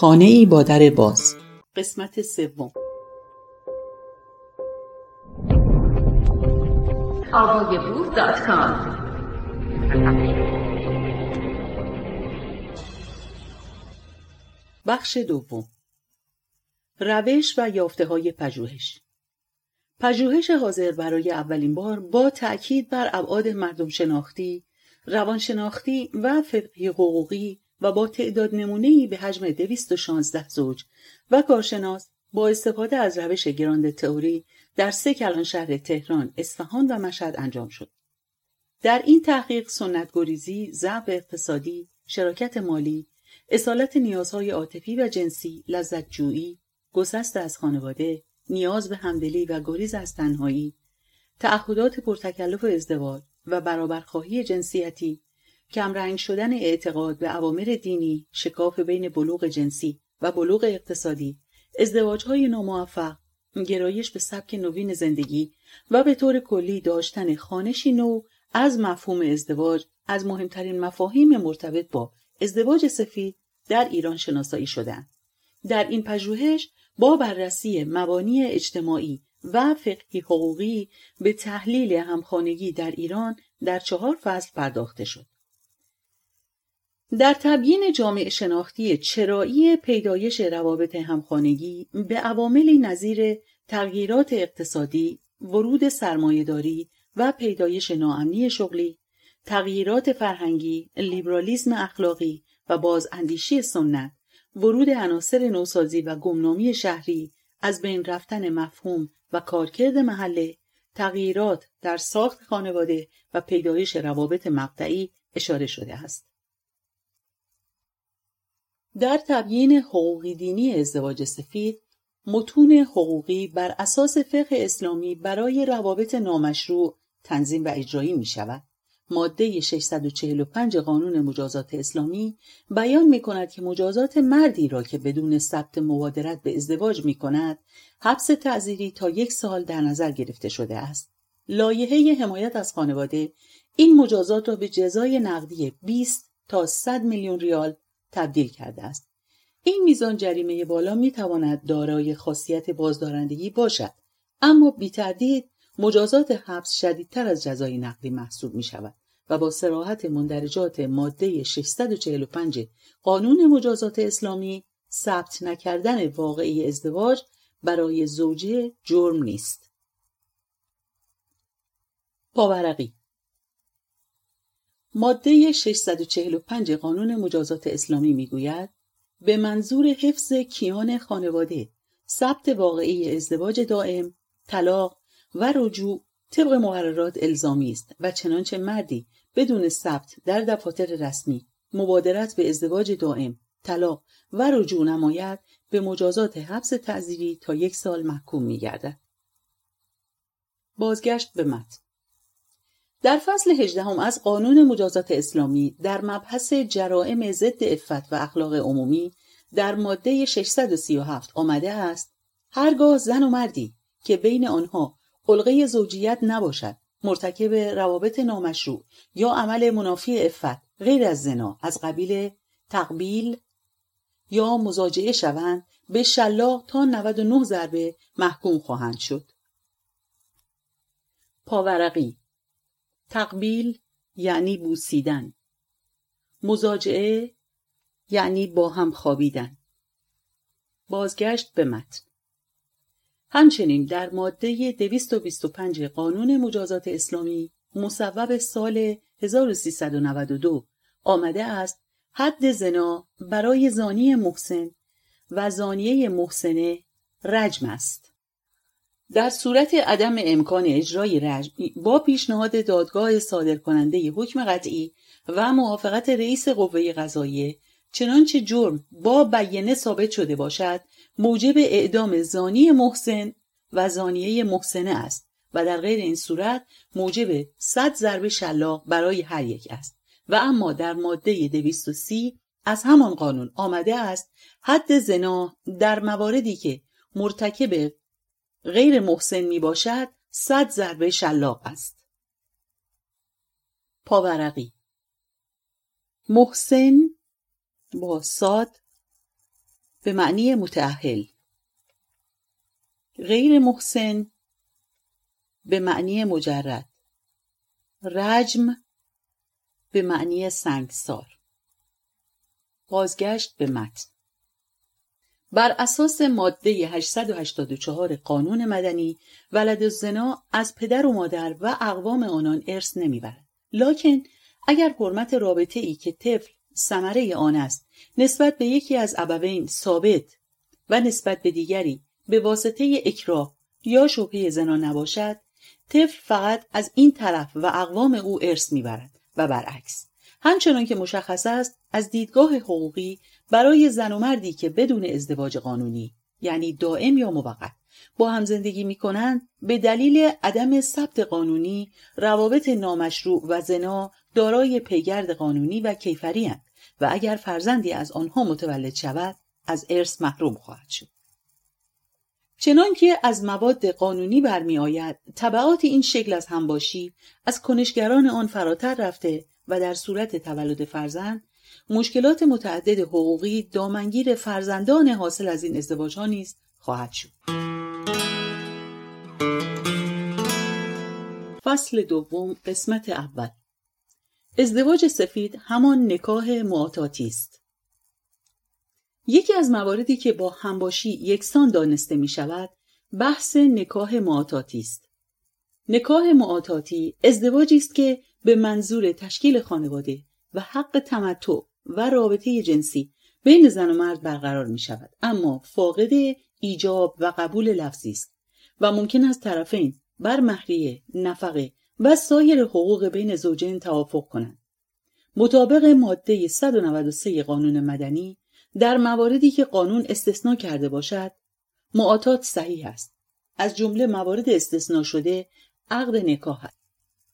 خانه ای با در باز. قسمت سوم. بخش دوم. روش و یافته های پژوهش. پژوهش حاضر برای اولین بار با تأکید بر ابعاد مردم شناختی، روانشناختی و فقهی حقوقی و با تعداد نمونه‌ای به حجم 216 زوج و کارشناس با استفاده از روش گراند تئوری در سه کلان شهر تهران، اصفهان و مشهد انجام شد. در این تحقیق سنت گریزی، ضعف اقتصادی، شراکت مالی، اصالت نیازهای عاطفی و جنسی، لذت جویی، گسست از خانواده، نیاز به همدلی و گریز از تنهایی، تعهدات پرتکلف ازدواج و برابرخواهی جنسیتی، کمرنگ شدن اعتقاد به عوامر دینی، شکاف بین بلوغ جنسی و بلوغ اقتصادی، ازدواجهای ناموفق، گرایش به سبک نوین زندگی و به طور کلی داشتن خانشی نو از مفهوم ازدواج از مهمترین مفاهیم مرتبط با ازدواج سفید در ایران شناسایی شدند. در این پژوهش با بررسی مبانی اجتماعی و فقهی حقوقی به تحلیل همخانگی در ایران در چهار فصل پرداخته شد. در تبیین جامعه شناختی چرایی پیدایش روابط همخانگی به عواملی نظیر تغییرات اقتصادی، ورود سرمایهداری و پیدایش ناامنی شغلی، تغییرات فرهنگی، لیبرالیزم اخلاقی و بازاندیشی سنت، ورود عناصر نوسازی و گمنامی شهری، از بین رفتن مفهوم و کارکرد محله، تغییرات در ساخت خانواده و پیدایش روابط مقطعی اشاره شده است. در تبیین حقوقی دینی ازدواج سفید متون حقوقی بر اساس فقه اسلامی برای روابط نامشروع تنظیم و اجرایی می شود. ماده 645 قانون مجازات اسلامی بیان می کند که مجازات مردی را که بدون ثبت مبادرت به ازدواج می کند حبس تعذیری تا یک سال در نظر گرفته شده است. لایحه حمایت از خانواده این مجازات را به جزای نقدی 20 تا 100 میلیون ریال تبدیل کرده است. این میزان جریمه بالا می تواند دارای خاصیت بازدارندگی باشد اما بی تردید مجازات حبس شدیدتر از جزای نقدی محسوب می شود و با سراحت مندرجات ماده 645 قانون مجازات اسلامی ثبت نکردن واقعی ازدواج برای زوجه جرم نیست. پاورقی ماده 645 قانون مجازات اسلامی می‌گوید به منظور حفظ کیان خانواده ثبت واقعی ازدواج دائم طلاق و رجوع طبق مقررات الزامی است و چنانچه مردی بدون ثبت در دفاتر رسمی مبادرت به ازدواج دائم طلاق و رجوع نماید به مجازات حبس تعذیری تا یک سال محکوم میگردد. بازگشت به متن. در فصل هجدهم از قانون مجازات اسلامی در مبحث جرائم ضد عفت و اخلاق عمومی در ماده 637 آمده است هرگاه زن و مردی که بین آنها حلقه زوجیت نباشد مرتکب روابط نامشروع یا عمل منافی عفت غیر از زنا از قبیل تقبیل یا مزاجعه شوند به شلاق تا 99 ضربه محکوم خواهند شد. پاورقی تقبیل یعنی بوسیدن. مزاجعه یعنی با هم خوابیدن. بازگشت به متن. همچنین در ماده 225 قانون مجازات اسلامی مصوب سال 1392 آمده است حد زنا برای زانی محسن و زانیه محسنه رجم است. در صورت عدم امکان اجرای رجم با پیشنهاد دادگاه صادرکننده حکم قطعی و موافقت رئیس قوه قضاییه چنانچه جرم با بیانه ثابت شده باشد موجب اعدام زانی محسن و زانیه محسنه است و در غیر این صورت موجب صد ضرب شلاق برای هر یک است. و اما در ماده 230 از همان قانون آمده است حد زنا در مواردی که مرتکب غیر محسن می باشد صد ضربه شلاق است. پاورقی. محسن با ساد به معنی متعهل غیر محسن به معنی مجرد. رجم به معنی سنگسار. بازگشت به متن. بر اساس ماده 884 قانون مدنی ولد الزنا از پدر و مادر و اقوام آنان ارث نمی‌برد. لکن اگر حرمت رابطه ای که طفل ثمره آن است نسبت به یکی از ابوین ثابت و نسبت به دیگری به واسطه اکراه یا شبهه زنا نباشد طفل فقط از این طرف و اقوام او ارث می‌برد و برعکس. همچنان که مشخص است از دیدگاه حقوقی برای زن و مردی که بدون ازدواج قانونی یعنی دائم یا موقت با هم زندگی می کنند به دلیل عدم ثبت قانونی روابط نامشروع و زنا دارای پیگرد قانونی و کیفری و اگر فرزندی از آنها متولد شود از ارث محروم خواهد شد. چنانکه از مواد قانونی برمی آید طبعات این شکل از همباشی از کنشگران آن فراتر رفته و در صورت تولد فرزند مشکلات متعدد حقوقی دامنگیر فرزندان حاصل از این ازدواج ها نیز خواهد شد. فصل دوم قسمت اول ازدواج سفید همان نکاح معاتاتی است. یکی از مواردی که با همباشی یکسان دانسته می شود بحث نکاح معاتاتی است. نکاح معاتاتی ازدواجی است که به منظور تشکیل خانواده و حق تمتع و رابطه جنسی بین زن و مرد برقرار می شود اما فاقد ایجاب و قبول لفظی است و ممکن است طرفین بر مهریه، نفقه و سایر حقوق بین زوجین توافق کنند. مطابق ماده 193 قانون مدنی در مواردی که قانون استثنا کرده باشد معاتات صحیح است. از جمله موارد استثنا شده عقد نکاح است.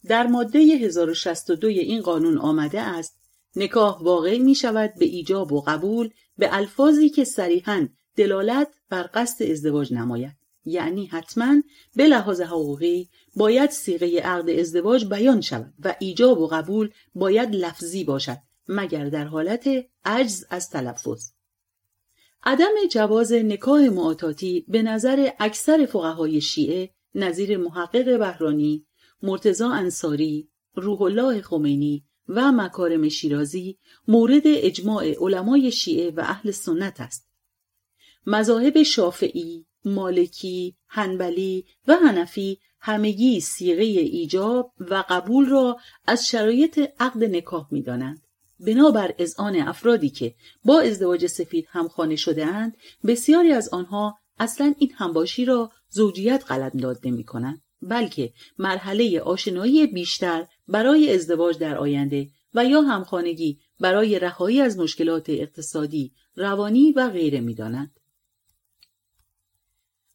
در ماده 1062 این قانون آمده است نکاح واقع می شود به ایجاب و قبول به الفاظی که صریحا دلالت بر قصد ازدواج نماید. یعنی حتما به لحاظ حقوقی باید سیغه عقد ازدواج بیان شود و ایجاب و قبول باید لفظی باشد مگر در حالت عجز از تلفظ. عدم جواز نکاح معاتاتی به نظر اکثر فقهای شیعه نظیر محقق بهرانی مرتزا انصاری روح الله خمینی و مکارم شیرازی مورد اجماع علمای شیعه و اهل سنت است مذاهب شافعی مالکی، هنبلی و هنفی همگی سیغه ایجاب و قبول را از شرایط عقد نکاح می دانند. بنابر اذعان افرادی که با ازدواج سفید همخانه شده اند بسیاری از آنها اصلا این همباشی را زوجیت قلمداد نمی کنند بلکه مرحله آشنایی بیشتر برای ازدواج در آینده و یا همخانگی برای رهایی از مشکلات اقتصادی، روانی و غیره می‌دانند.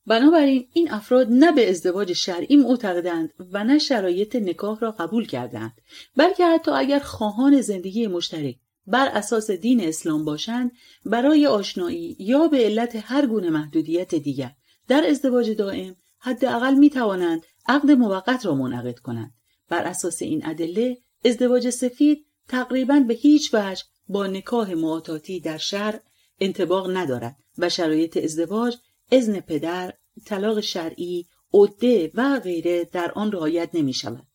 بنابراین این افراد نه به ازدواج شرعی معتقدند و نه شرایط نکاح را قبول کردند بلکه حتی اگر خواهان زندگی مشترک بر اساس دین اسلام باشند برای آشنایی یا به علت هر گونه محدودیت دیگر در ازدواج دائم حداقل می توانند عقد موقت را منعقد کنند بر اساس این ادله ازدواج سفید تقریبا به هیچ وجه با نکاح معاتاتی در شرع انتباق ندارد و شرایط ازدواج اذن پدر طلاق شرعی عده و غیره در آن رعایت نمی شود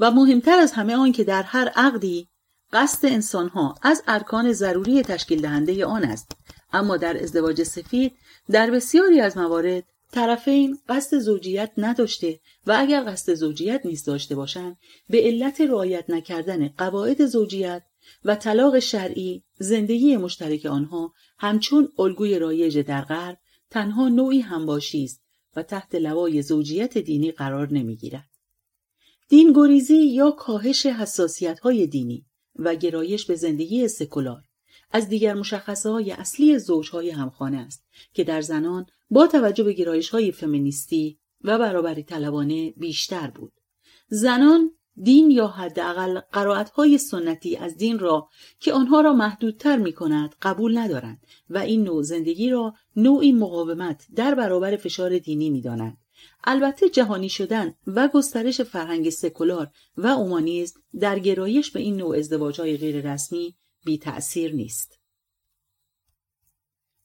و مهمتر از همه آن که در هر عقدی قصد انسانها از ارکان ضروری تشکیل دهنده آن است. اما در ازدواج سفید در بسیاری از موارد طرفین قصد زوجیت نداشته و اگر قصد زوجیت نیز داشته باشند به علت رعایت نکردن قواعد زوجیت و طلاق شرعی زندگی مشترک آنها همچون الگوی رایج در غرب تنها نوعی همباشی است و تحت لوای زوجیت دینی قرار نمی‌گیرد. دینگریزی یا کاهش حساسیت های دینی و گرایش به زندگی سکولار از دیگر مشخصه های اصلی زوجهای همخانه است که در زنان با توجه به گرایش های فمینیستی و برابری طلبانه بیشتر بود. زنان دین یا حداقل های سنتی از دین را که آنها را محدودتر می کند قبول ندارند و این نوع زندگی را نوعی مقاومت در برابر فشار دینی می دانند. البته جهانی شدن و گسترش فرهنگ سکولار و اومانیزم در گرایش به این نوع ازدواج های غیر رسمی بی تأثیر نیست.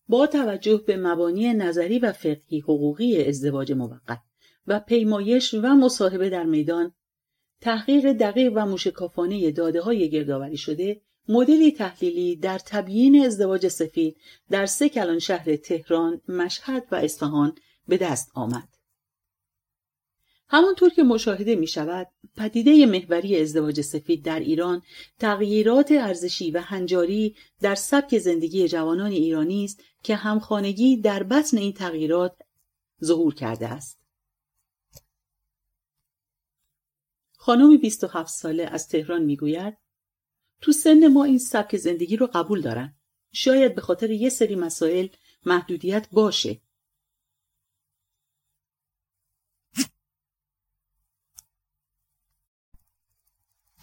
با توجه به مبانی نظری و فقهی حقوقی ازدواج موقت و پیمایش و مصاحبه در میدان تحقیق دقیق و موشکافانه داده های گردآوری شده مدلی تحلیلی در تبیین ازدواج سفید در سه کلان شهر تهران، مشهد و اصفهان به دست آمد. همانطور که مشاهده می شود، پدیده محوری ازدواج سفید در ایران تغییرات ارزشی و هنجاری در سبک زندگی جوانان ایرانی است که همخانگی در بطن این تغییرات ظهور کرده است. خانم 27 ساله از تهران می‌گوید تو سن ما این سبک زندگی رو قبول دارن. شاید به خاطر یه سری مسائل محدودیت باشه.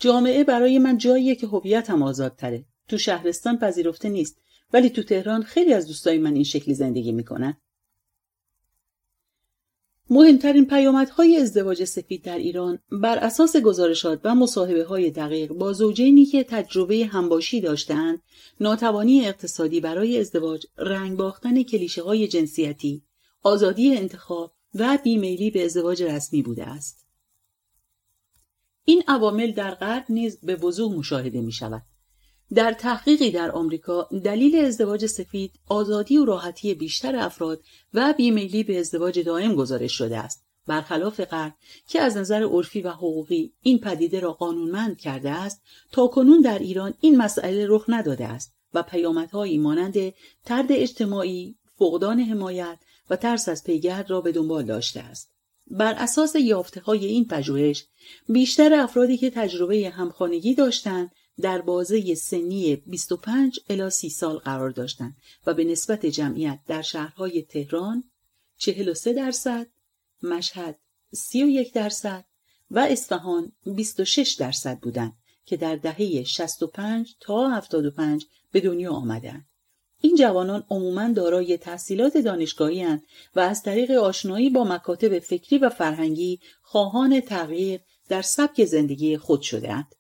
جامعه برای من جاییه که هویتم آزادتره. تو شهرستان پذیرفته نیست ولی تو تهران خیلی از دوستای من این شکلی زندگی می‌کنن. مهمترین پیامدهای ازدواج سفید در ایران بر اساس گزارشات و مصاحبه های دقیق با زوجینی که تجربه همباشی داشتهاند ناتوانی اقتصادی برای ازدواج رنگ باختن کلیشه های جنسیتی آزادی انتخاب و بیمیلی به ازدواج رسمی بوده است این عوامل در غرب نیز به وضوح مشاهده می شود در تحقیقی در آمریکا دلیل ازدواج سفید آزادی و راحتی بیشتر افراد و بیمیلی به ازدواج دائم گزارش شده است. برخلاف غرب که از نظر عرفی و حقوقی این پدیده را قانونمند کرده است تا کنون در ایران این مسئله رخ نداده است و پیامدهایی مانند ترد اجتماعی فقدان حمایت و ترس از پیگرد را به دنبال داشته است. بر اساس یافته های این پژوهش بیشتر افرادی که تجربه همخانگی داشتند در بازه سنی 25 الی 30 سال قرار داشتند و به نسبت جمعیت در شهرهای تهران 43 درصد، مشهد 31 درصد و اصفهان 26 درصد بودند که در دهه 65 تا 75 به دنیا آمدند. این جوانان عموما دارای تحصیلات دانشگاهی هستند و از طریق آشنایی با مکاتب فکری و فرهنگی خواهان تغییر در سبک زندگی خود شدهاند.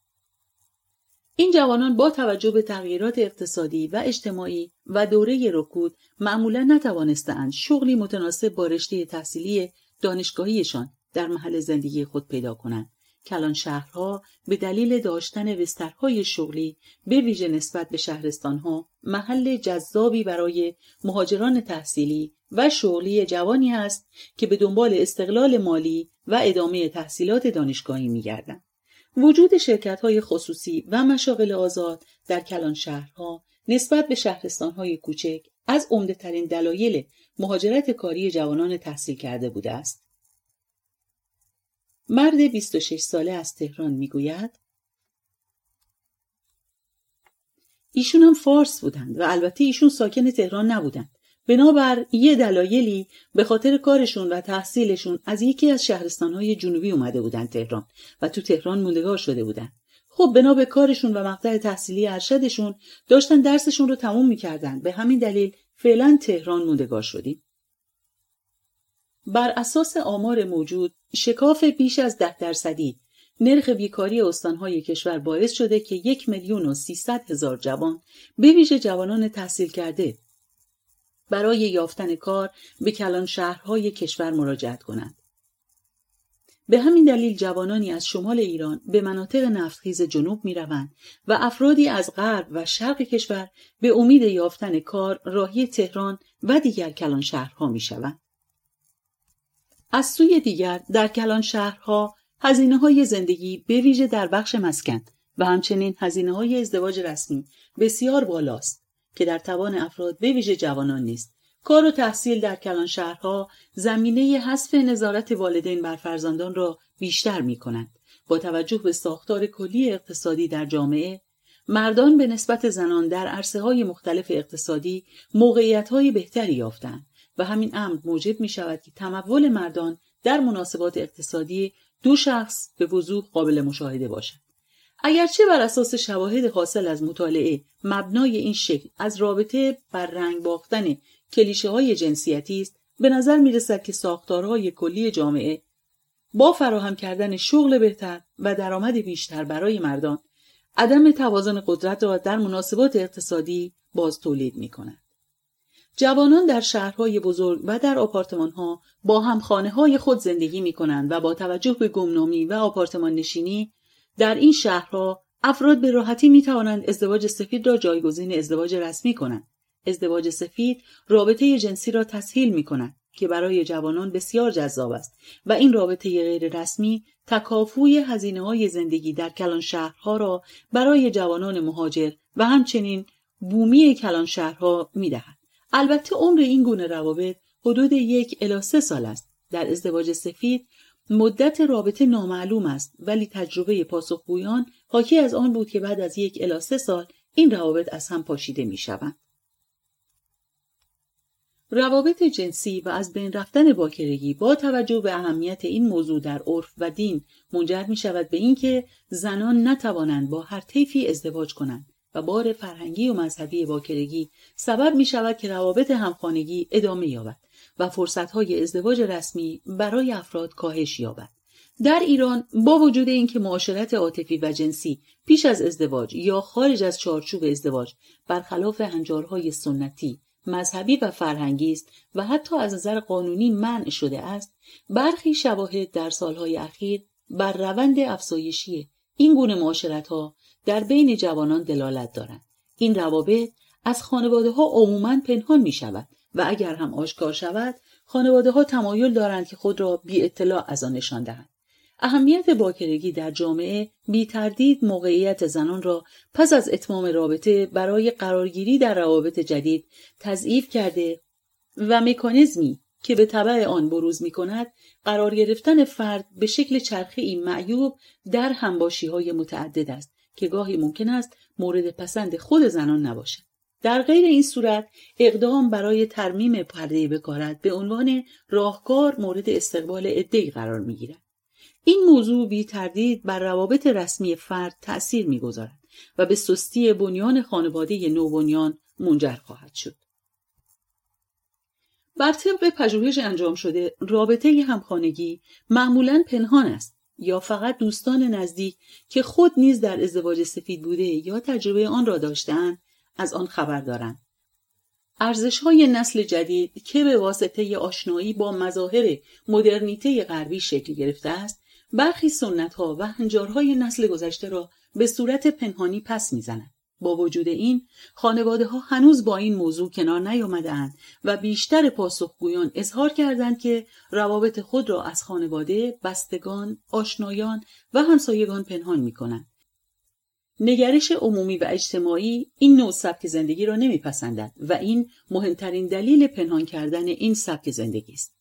این جوانان با توجه به تغییرات اقتصادی و اجتماعی و دوره رکود معمولا نتوانستند شغلی متناسب با رشته تحصیلی دانشگاهیشان در محل زندگی خود پیدا کنند کلان شهرها به دلیل داشتن وسترهای شغلی به ویژه نسبت به شهرستانها محل جذابی برای مهاجران تحصیلی و شغلی جوانی است که به دنبال استقلال مالی و ادامه تحصیلات دانشگاهی میگردند وجود شرکت های خصوصی و مشاغل آزاد در کلان شهرها نسبت به شهرستان های کوچک از عمده ترین دلایل مهاجرت کاری جوانان تحصیل کرده بوده است. مرد 26 ساله از تهران می‌گوید ایشون هم فارس بودند و البته ایشون ساکن تهران نبودند بنابر یه دلایلی به خاطر کارشون و تحصیلشون از یکی از شهرستانهای جنوبی اومده بودن تهران و تو تهران موندگار شده بودن. خب بنا به کارشون و مقطع تحصیلی ارشدشون داشتن درسشون رو تموم می‌کردن. به همین دلیل فعلا تهران موندگار شدیم. بر اساس آمار موجود شکاف بیش از ده درصدی نرخ بیکاری استانهای کشور باعث شده که یک میلیون و سیصد هزار جوان به ویژه جوانان تحصیل کرده برای یافتن کار به کلان شهرهای کشور مراجعت کنند. به همین دلیل جوانانی از شمال ایران به مناطق نفتخیز جنوب می روند و افرادی از غرب و شرق کشور به امید یافتن کار راهی تهران و دیگر کلان شهرها می شوند. از سوی دیگر در کلان شهرها هزینه های زندگی به ویژه در بخش مسکن و همچنین هزینه های ازدواج رسمی بسیار بالاست. که در توان افراد به ویژه جوانان نیست کار و تحصیل در کلان شهرها زمینه حذف نظارت والدین بر فرزندان را بیشتر می کنند. با توجه به ساختار کلی اقتصادی در جامعه مردان به نسبت زنان در عرصه های مختلف اقتصادی موقعیت های بهتری یافتند و همین امر موجب می شود که تمول مردان در مناسبات اقتصادی دو شخص به وضوح قابل مشاهده باشد. اگرچه بر اساس شواهد حاصل از مطالعه مبنای این شکل از رابطه بر رنگ باختن کلیشه های جنسیتی است به نظر می رسد که ساختارهای کلی جامعه با فراهم کردن شغل بهتر و درآمد بیشتر برای مردان عدم توازن قدرت را در مناسبات اقتصادی باز تولید می کند. جوانان در شهرهای بزرگ و در آپارتمانها با هم خانه های خود زندگی می کنند و با توجه به گمنامی و آپارتمان نشینی در این شهرها افراد به راحتی می توانند ازدواج سفید را جایگزین ازدواج رسمی کنند. ازدواج سفید رابطه جنسی را تسهیل می کند که برای جوانان بسیار جذاب است و این رابطه غیر رسمی تکافوی هزینه های زندگی در کلان شهرها را برای جوانان مهاجر و همچنین بومی کلان شهرها می دهد. البته عمر این گونه روابط حدود یک الی سه سال است. در ازدواج سفید مدت رابطه نامعلوم است ولی تجربه پاسخگویان حاکی از آن بود که بعد از یک الی سه سال این روابط از هم پاشیده می شوند. روابط جنسی و از بین رفتن باکرگی با توجه به اهمیت این موضوع در عرف و دین منجر می شود به اینکه زنان نتوانند با هر طیفی ازدواج کنند و بار فرهنگی و مذهبی باکرگی سبب می شود که روابط همخانگی ادامه یابد و فرصتهای ازدواج رسمی برای افراد کاهش یابد. در ایران با وجود اینکه معاشرت عاطفی و جنسی پیش از ازدواج یا خارج از چارچوب ازدواج برخلاف هنجارهای سنتی مذهبی و فرهنگی است و حتی از نظر قانونی منع شده است برخی شواهد در سالهای اخیر بر روند افزایشی این گونه معاشرت ها در بین جوانان دلالت دارند. این روابط از خانواده ها عموما پنهان می شود و اگر هم آشکار شود خانواده ها تمایل دارند که خود را بی اطلاع از آن نشان دهند. اهمیت باکرگی در جامعه بی تردید موقعیت زنان را پس از اتمام رابطه برای قرارگیری در روابط جدید تضعیف کرده و مکانیزمی که به طبع آن بروز می کند قرار گرفتن فرد به شکل چرخی معیوب در همباشی های متعدد است. که گاهی ممکن است مورد پسند خود زنان نباشد. در غیر این صورت اقدام برای ترمیم پرده بکارت به عنوان راهکار مورد استقبال عدهای قرار می گیرد. این موضوع بی تردید بر روابط رسمی فرد تأثیر می‌گذارد و به سستی بنیان خانواده نوبنیان منجر خواهد شد. بر طبق پژوهش انجام شده رابطه همخانگی معمولا پنهان است یا فقط دوستان نزدیک که خود نیز در ازدواج سفید بوده یا تجربه آن را داشتهاند از آن خبر دارند ارزش های نسل جدید که به واسطه آشنایی با مظاهر مدرنیته غربی شکل گرفته است برخی سنت ها و هنجارهای نسل گذشته را به صورت پنهانی پس می‌زنند. با وجود این خانواده ها هنوز با این موضوع کنار نیامدهاند و بیشتر پاسخگویان اظهار کردند که روابط خود را از خانواده، بستگان، آشنایان و همسایگان پنهان می کنند. نگرش عمومی و اجتماعی این نوع سبک زندگی را نمیپسندد و این مهمترین دلیل پنهان کردن این سبک زندگی است.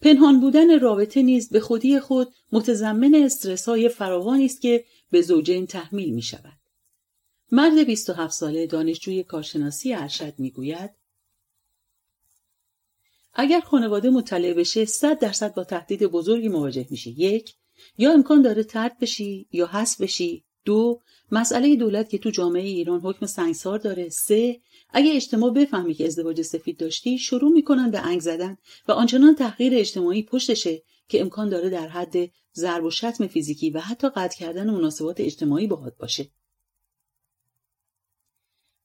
پنهان بودن رابطه نیز به خودی خود متضمن استرس های فراوانی است که به زوجین تحمیل می شود. مرد 27 ساله دانشجوی کارشناسی ارشد می گوید اگر خانواده مطلع بشه 100 درصد با تهدید بزرگی مواجه میشی. یک یا امکان داره ترد بشی یا حذف بشی. دو مسئله دولت که تو جامعه ایران حکم سنگسار داره. سه اگه اجتماع بفهمی که ازدواج سفید داشتی شروع می‌کنن به انگ زدن و آنچنان تحقیر اجتماعی پشتشه که امکان داره در حد ضرب و شتم فیزیکی و حتی قطع کردن مناسبات اجتماعی باهات باشه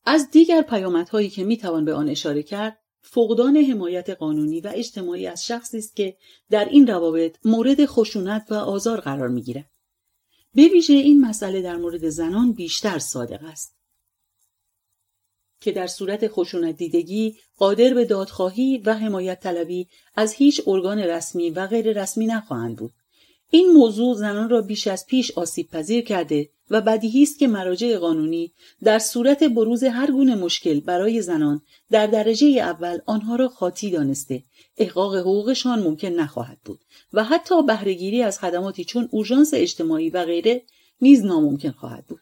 از دیگر پیامدهایی که می‌توان به آن اشاره کرد فقدان حمایت قانونی و اجتماعی از شخصی است که در این روابط مورد خشونت و آزار قرار می‌گیرد به ویژه این مسئله در مورد زنان بیشتر صادق است که در صورت خشونت دیدگی قادر به دادخواهی و حمایت طلبی از هیچ ارگان رسمی و غیر رسمی نخواهند بود. این موضوع زنان را بیش از پیش آسیب پذیر کرده و بدیهی است که مراجع قانونی در صورت بروز هر گونه مشکل برای زنان در درجه اول آنها را خاطی دانسته. احقاق حقوقشان ممکن نخواهد بود و حتی بهرهگیری از خدماتی چون اورژانس اجتماعی و غیره نیز ناممکن خواهد بود.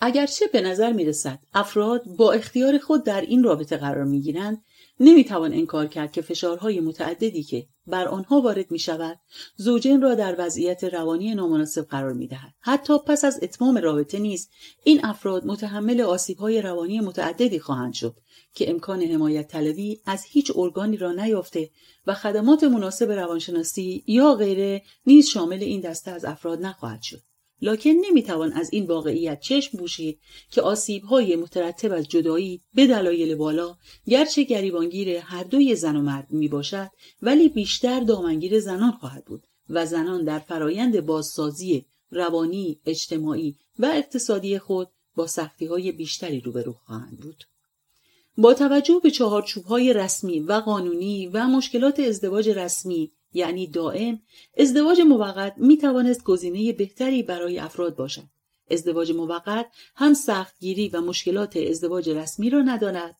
اگرچه به نظر می رسد افراد با اختیار خود در این رابطه قرار می گیرند نمی توان انکار کرد که فشارهای متعددی که بر آنها وارد می شود زوجین را در وضعیت روانی نامناسب قرار می دهد. حتی پس از اتمام رابطه نیز این افراد متحمل آسیبهای روانی متعددی خواهند شد که امکان حمایت طلبی از هیچ ارگانی را نیافته و خدمات مناسب روانشناسی یا غیره نیز شامل این دسته از افراد نخواهد شد. لکن نمی‌توان از این واقعیت چشم پوشید که آسیبهای مترتب از جدایی به دلایل بالا گرچه گریبانگیر هر دوی زن و مرد می باشد ولی بیشتر دامنگیر زنان خواهد بود و زنان در فرایند بازسازی روانی، اجتماعی و اقتصادی خود با سختی های بیشتری روبرو خواهند بود. با توجه به چهارچوبهای رسمی و قانونی و مشکلات ازدواج رسمی یعنی دائم ازدواج موقت می توانست گزینه بهتری برای افراد باشد. ازدواج موقت هم سختگیری و مشکلات ازدواج رسمی را نداند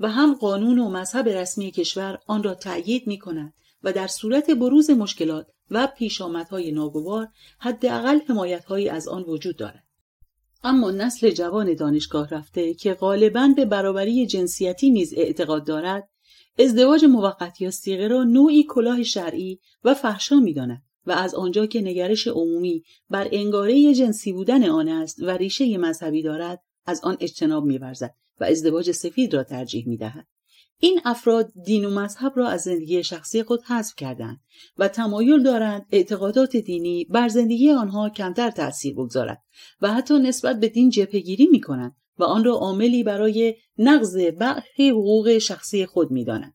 و هم قانون و مذهب رسمی کشور آن را تأیید می کند و در صورت بروز مشکلات و پیشامدهای ناگوار حداقل حمایتهایی از آن وجود دارد. اما نسل جوان دانشگاه رفته که غالبا به برابری جنسیتی نیز اعتقاد دارد ازدواج موقت یا سیغه را نوعی کلاه شرعی و فحشا می‌داند و از آنجا که نگرش عمومی بر انگاره جنسی بودن آن است و ریشه مذهبی دارد از آن اجتناب میورزد و ازدواج سفید را ترجیح می‌دهد. این افراد دین و مذهب را از زندگی شخصی خود حذف کردند و تمایل دارند اعتقادات دینی بر زندگی آنها کمتر تأثیر بگذارد و حتی نسبت به دین جبهگیری می کنند و آن را عاملی برای نقض برخی حقوق شخصی خود می دانند.